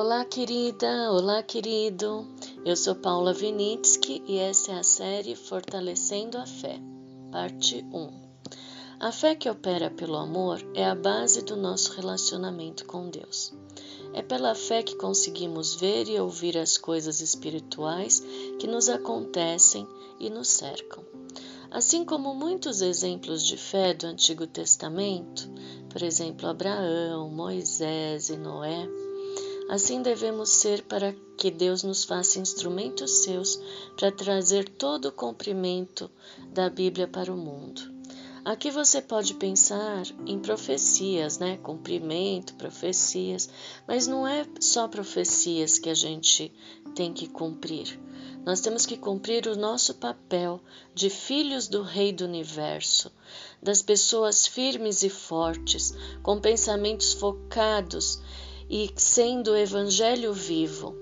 Olá, querida, olá, querido. Eu sou Paula Vinitsky e essa é a série Fortalecendo a Fé, parte 1. A fé que opera pelo amor é a base do nosso relacionamento com Deus. É pela fé que conseguimos ver e ouvir as coisas espirituais que nos acontecem e nos cercam. Assim como muitos exemplos de fé do Antigo Testamento, por exemplo, Abraão, Moisés e Noé, assim devemos ser para que Deus nos faça instrumentos seus para trazer todo o cumprimento da Bíblia para o mundo. Aqui você pode pensar em profecias, né? Cumprimento, profecias, mas não é só profecias que a gente tem que cumprir. Nós temos que cumprir o nosso papel de filhos do Rei do Universo, das pessoas firmes e fortes, com pensamentos focados e sendo o Evangelho vivo.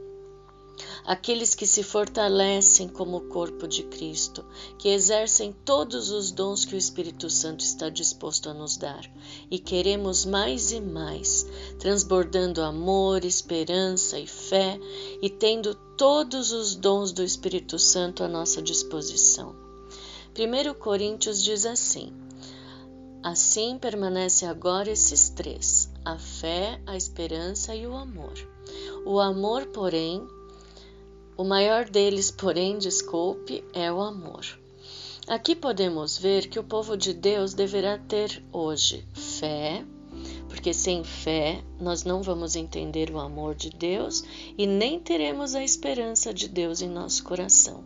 Aqueles que se fortalecem como o corpo de Cristo, que exercem todos os dons que o Espírito Santo está disposto a nos dar, e queremos mais e mais, transbordando amor, esperança e fé, e tendo todos os dons do Espírito Santo à nossa disposição. 1 Coríntios diz assim: Assim permanece agora esses três: a fé, a esperança e o amor. O amor, porém, o maior deles, porém, desculpe, é o amor. Aqui podemos ver que o povo de Deus deverá ter hoje fé, porque sem fé nós não vamos entender o amor de Deus e nem teremos a esperança de Deus em nosso coração.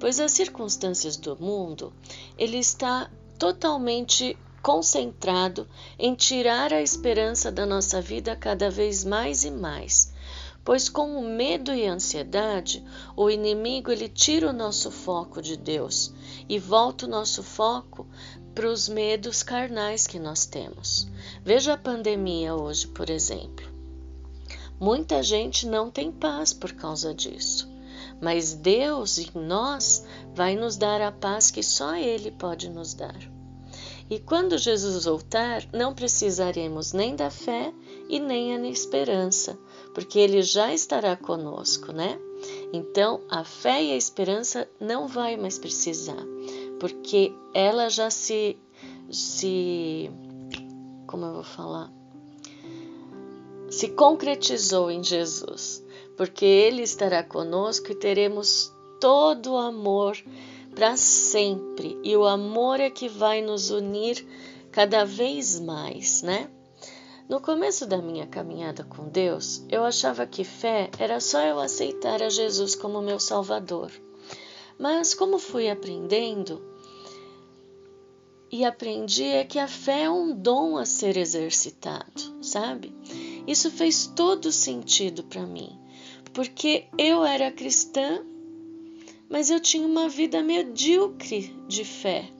Pois as circunstâncias do mundo, ele está totalmente concentrado em tirar a esperança da nossa vida cada vez mais e mais. Pois com o medo e a ansiedade, o inimigo ele tira o nosso foco de Deus e volta o nosso foco para os medos carnais que nós temos. Veja a pandemia hoje, por exemplo. Muita gente não tem paz por causa disso. Mas Deus em nós vai nos dar a paz que só Ele pode nos dar. E quando Jesus voltar, não precisaremos nem da fé e nem a esperança, porque Ele já estará conosco, né? Então, a fé e a esperança não vai mais precisar, porque ela já se, se, como eu vou falar, se concretizou em Jesus, porque Ele estará conosco e teremos todo o amor para sempre e o amor é que vai nos unir cada vez mais, né? No começo da minha caminhada com Deus, eu achava que fé era só eu aceitar a Jesus como meu Salvador. Mas como fui aprendendo, e aprendi é que a fé é um dom a ser exercitado, sabe? Isso fez todo sentido para mim, porque eu era cristã mas eu tinha uma vida medíocre de fé.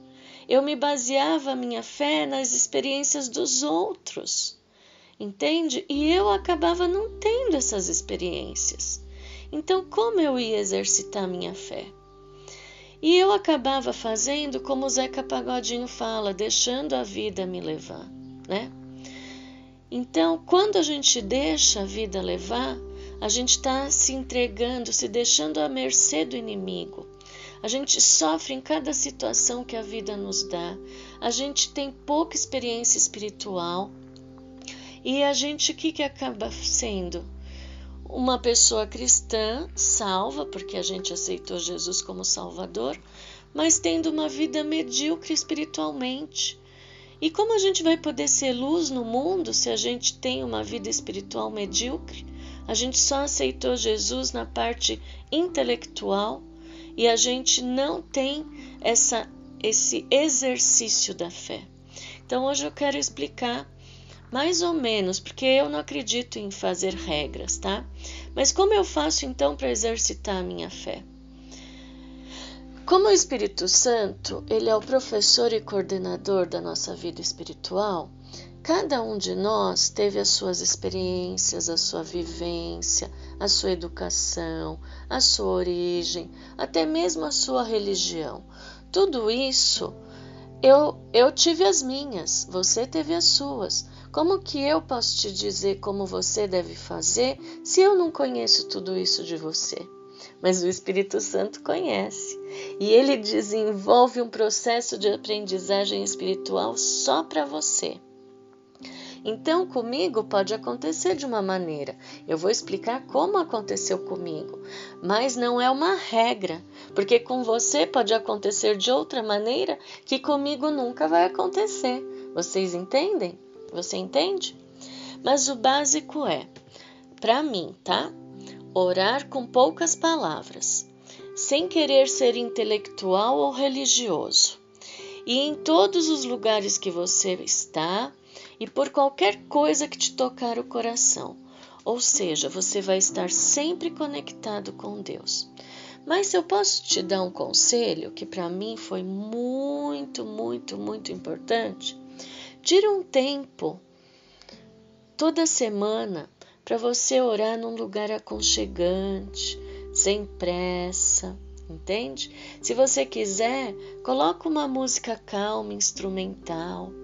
Eu me baseava a minha fé nas experiências dos outros, entende? E eu acabava não tendo essas experiências. Então, como eu ia exercitar minha fé? E eu acabava fazendo como o Zeca Pagodinho fala, deixando a vida me levar, né? Então, quando a gente deixa a vida levar, a gente está se entregando, se deixando à mercê do inimigo. A gente sofre em cada situação que a vida nos dá. A gente tem pouca experiência espiritual. E a gente, o que, que acaba sendo? Uma pessoa cristã, salva, porque a gente aceitou Jesus como Salvador, mas tendo uma vida medíocre espiritualmente. E como a gente vai poder ser luz no mundo se a gente tem uma vida espiritual medíocre? A gente só aceitou Jesus na parte intelectual e a gente não tem essa, esse exercício da fé. Então hoje eu quero explicar mais ou menos, porque eu não acredito em fazer regras, tá? Mas como eu faço então para exercitar a minha fé? Como o Espírito Santo, ele é o professor e coordenador da nossa vida espiritual, Cada um de nós teve as suas experiências, a sua vivência, a sua educação, a sua origem, até mesmo a sua religião. Tudo isso eu, eu tive as minhas, você teve as suas. Como que eu posso te dizer como você deve fazer se eu não conheço tudo isso de você? Mas o Espírito Santo conhece e ele desenvolve um processo de aprendizagem espiritual só para você. Então, comigo pode acontecer de uma maneira. Eu vou explicar como aconteceu comigo, mas não é uma regra, porque com você pode acontecer de outra maneira que comigo nunca vai acontecer. Vocês entendem? Você entende? Mas o básico é, para mim, tá? Orar com poucas palavras, sem querer ser intelectual ou religioso. E em todos os lugares que você está, e por qualquer coisa que te tocar o coração. Ou seja, você vai estar sempre conectado com Deus. Mas eu posso te dar um conselho que para mim foi muito, muito, muito importante, tire um tempo toda semana para você orar num lugar aconchegante, sem pressa, entende? Se você quiser, coloque uma música calma, instrumental.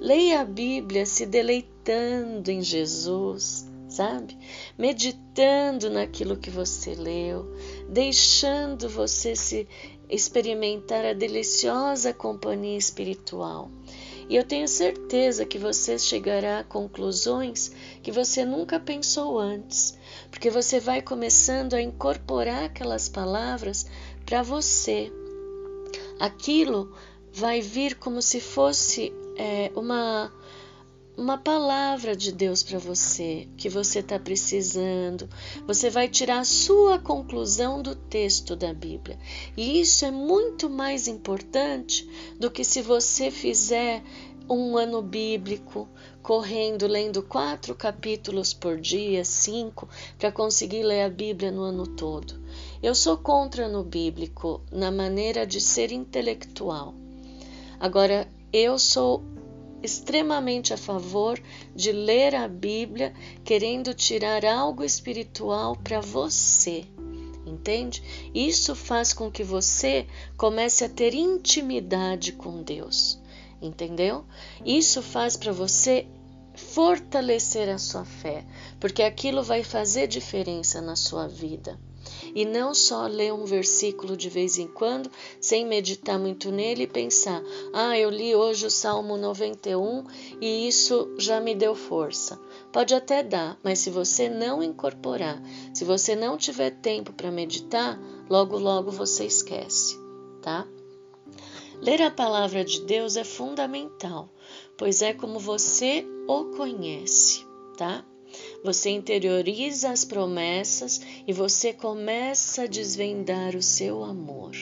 Leia a Bíblia se deleitando em Jesus, sabe? Meditando naquilo que você leu, deixando você se experimentar a deliciosa companhia espiritual. E eu tenho certeza que você chegará a conclusões que você nunca pensou antes, porque você vai começando a incorporar aquelas palavras para você. Aquilo vai vir como se fosse é, uma uma palavra de Deus para você que você está precisando. Você vai tirar a sua conclusão do texto da Bíblia. E isso é muito mais importante do que se você fizer um ano bíblico, correndo, lendo quatro capítulos por dia, cinco, para conseguir ler a Bíblia no ano todo. Eu sou contra no bíblico na maneira de ser intelectual. Agora, eu sou extremamente a favor de ler a Bíblia querendo tirar algo espiritual para você. Entende? Isso faz com que você comece a ter intimidade com Deus. Entendeu? Isso faz para você fortalecer a sua fé, porque aquilo vai fazer diferença na sua vida e não só ler um versículo de vez em quando, sem meditar muito nele e pensar: ah, eu li hoje o Salmo 91 e isso já me deu força. Pode até dar, mas se você não incorporar, se você não tiver tempo para meditar, logo logo você esquece, tá? Ler a palavra de Deus é fundamental, pois é como você o conhece, tá? Você interioriza as promessas e você começa a desvendar o seu amor.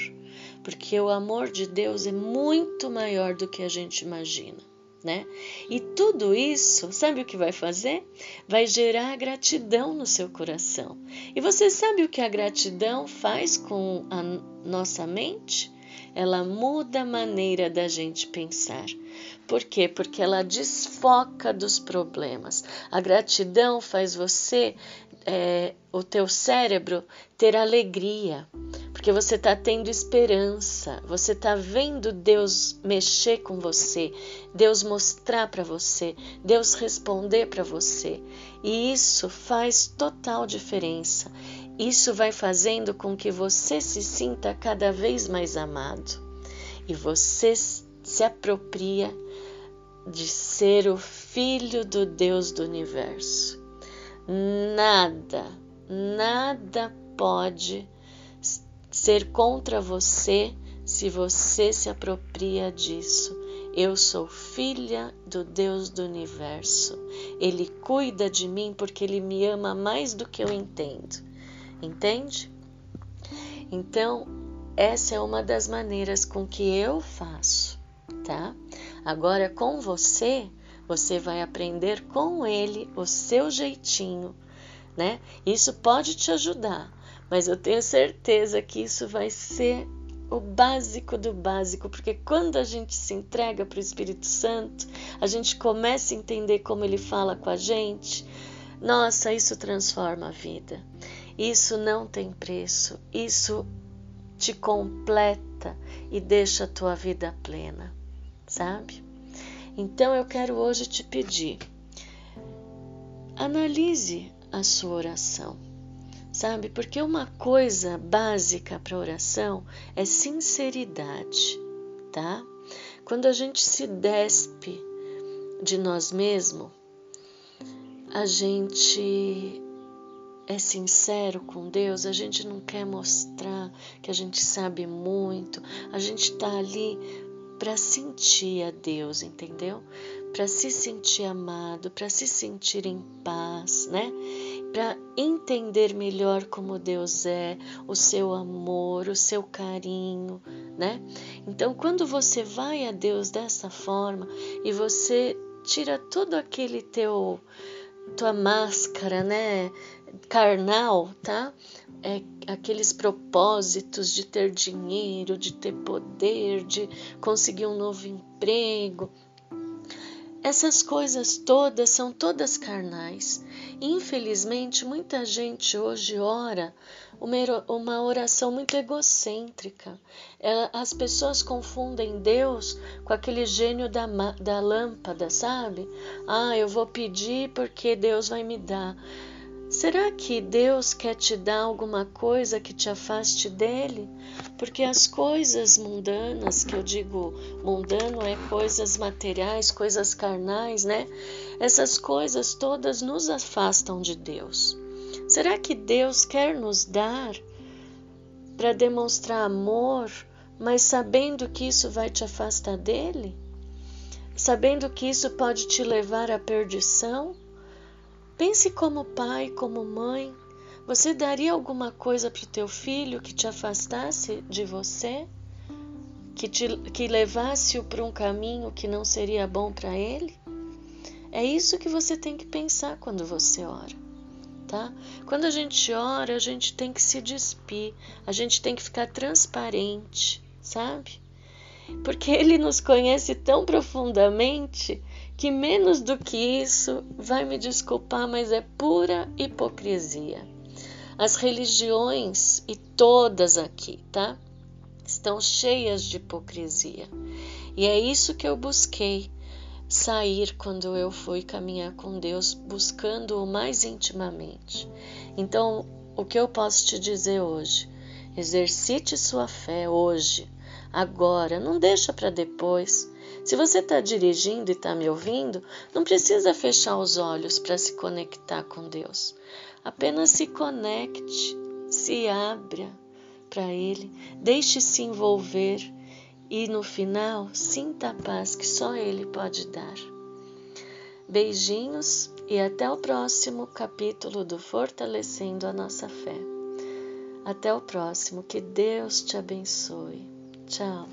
Porque o amor de Deus é muito maior do que a gente imagina. Né? E tudo isso, sabe o que vai fazer? Vai gerar gratidão no seu coração. E você sabe o que a gratidão faz com a nossa mente? Ela muda a maneira da gente pensar. Por quê? Porque ela desfoca dos problemas. A gratidão faz você, é, o teu cérebro, ter alegria, porque você está tendo esperança, você está vendo Deus mexer com você, Deus mostrar para você, Deus responder para você. E isso faz total diferença. Isso vai fazendo com que você se sinta cada vez mais amado e você se apropria de ser o filho do Deus do universo. Nada, nada pode ser contra você se você se apropria disso. Eu sou filha do Deus do universo. Ele cuida de mim porque ele me ama mais do que eu entendo. Entende? Então, essa é uma das maneiras com que eu faço, tá? Agora com você, você vai aprender com ele o seu jeitinho, né? Isso pode te ajudar, mas eu tenho certeza que isso vai ser o básico do básico, porque quando a gente se entrega para o Espírito Santo, a gente começa a entender como ele fala com a gente. Nossa, isso transforma a vida. Isso não tem preço, isso te completa e deixa a tua vida plena, sabe? Então eu quero hoje te pedir, analise a sua oração, sabe? Porque uma coisa básica para oração é sinceridade, tá? Quando a gente se despe de nós mesmos, a gente é sincero com Deus, a gente não quer mostrar que a gente sabe muito, a gente está ali para sentir a Deus, entendeu? Para se sentir amado, para se sentir em paz, né? Para entender melhor como Deus é, o seu amor, o seu carinho, né? Então, quando você vai a Deus dessa forma e você tira todo aquele teu tua máscara, né, carnal, tá? É aqueles propósitos de ter dinheiro, de ter poder, de conseguir um novo emprego. Essas coisas todas são todas carnais. Infelizmente, muita gente hoje ora uma oração muito egocêntrica. As pessoas confundem Deus com aquele gênio da, da lâmpada, sabe? Ah, eu vou pedir porque Deus vai me dar. Será que Deus quer te dar alguma coisa que te afaste dele? Porque as coisas mundanas, que eu digo mundano é coisas materiais, coisas carnais, né? Essas coisas todas nos afastam de Deus. Será que Deus quer nos dar para demonstrar amor, mas sabendo que isso vai te afastar dele? Sabendo que isso pode te levar à perdição? Pense como pai, como mãe. Você daria alguma coisa para o teu filho que te afastasse de você? Que, te, que levasse-o para um caminho que não seria bom para ele? É isso que você tem que pensar quando você ora, tá? Quando a gente ora, a gente tem que se despir, a gente tem que ficar transparente, sabe? Porque ele nos conhece tão profundamente que menos do que isso, vai me desculpar, mas é pura hipocrisia. As religiões, e todas aqui, tá? Estão cheias de hipocrisia. E é isso que eu busquei sair quando eu fui caminhar com Deus, buscando-o mais intimamente. Então, o que eu posso te dizer hoje? Exercite sua fé hoje, agora, não deixa para depois. Se você está dirigindo e está me ouvindo, não precisa fechar os olhos para se conectar com Deus. Apenas se conecte, se abra para Ele, deixe-se envolver e no final sinta a paz que só Ele pode dar. Beijinhos e até o próximo capítulo do Fortalecendo a Nossa Fé. Até o próximo, que Deus te abençoe. Tchau.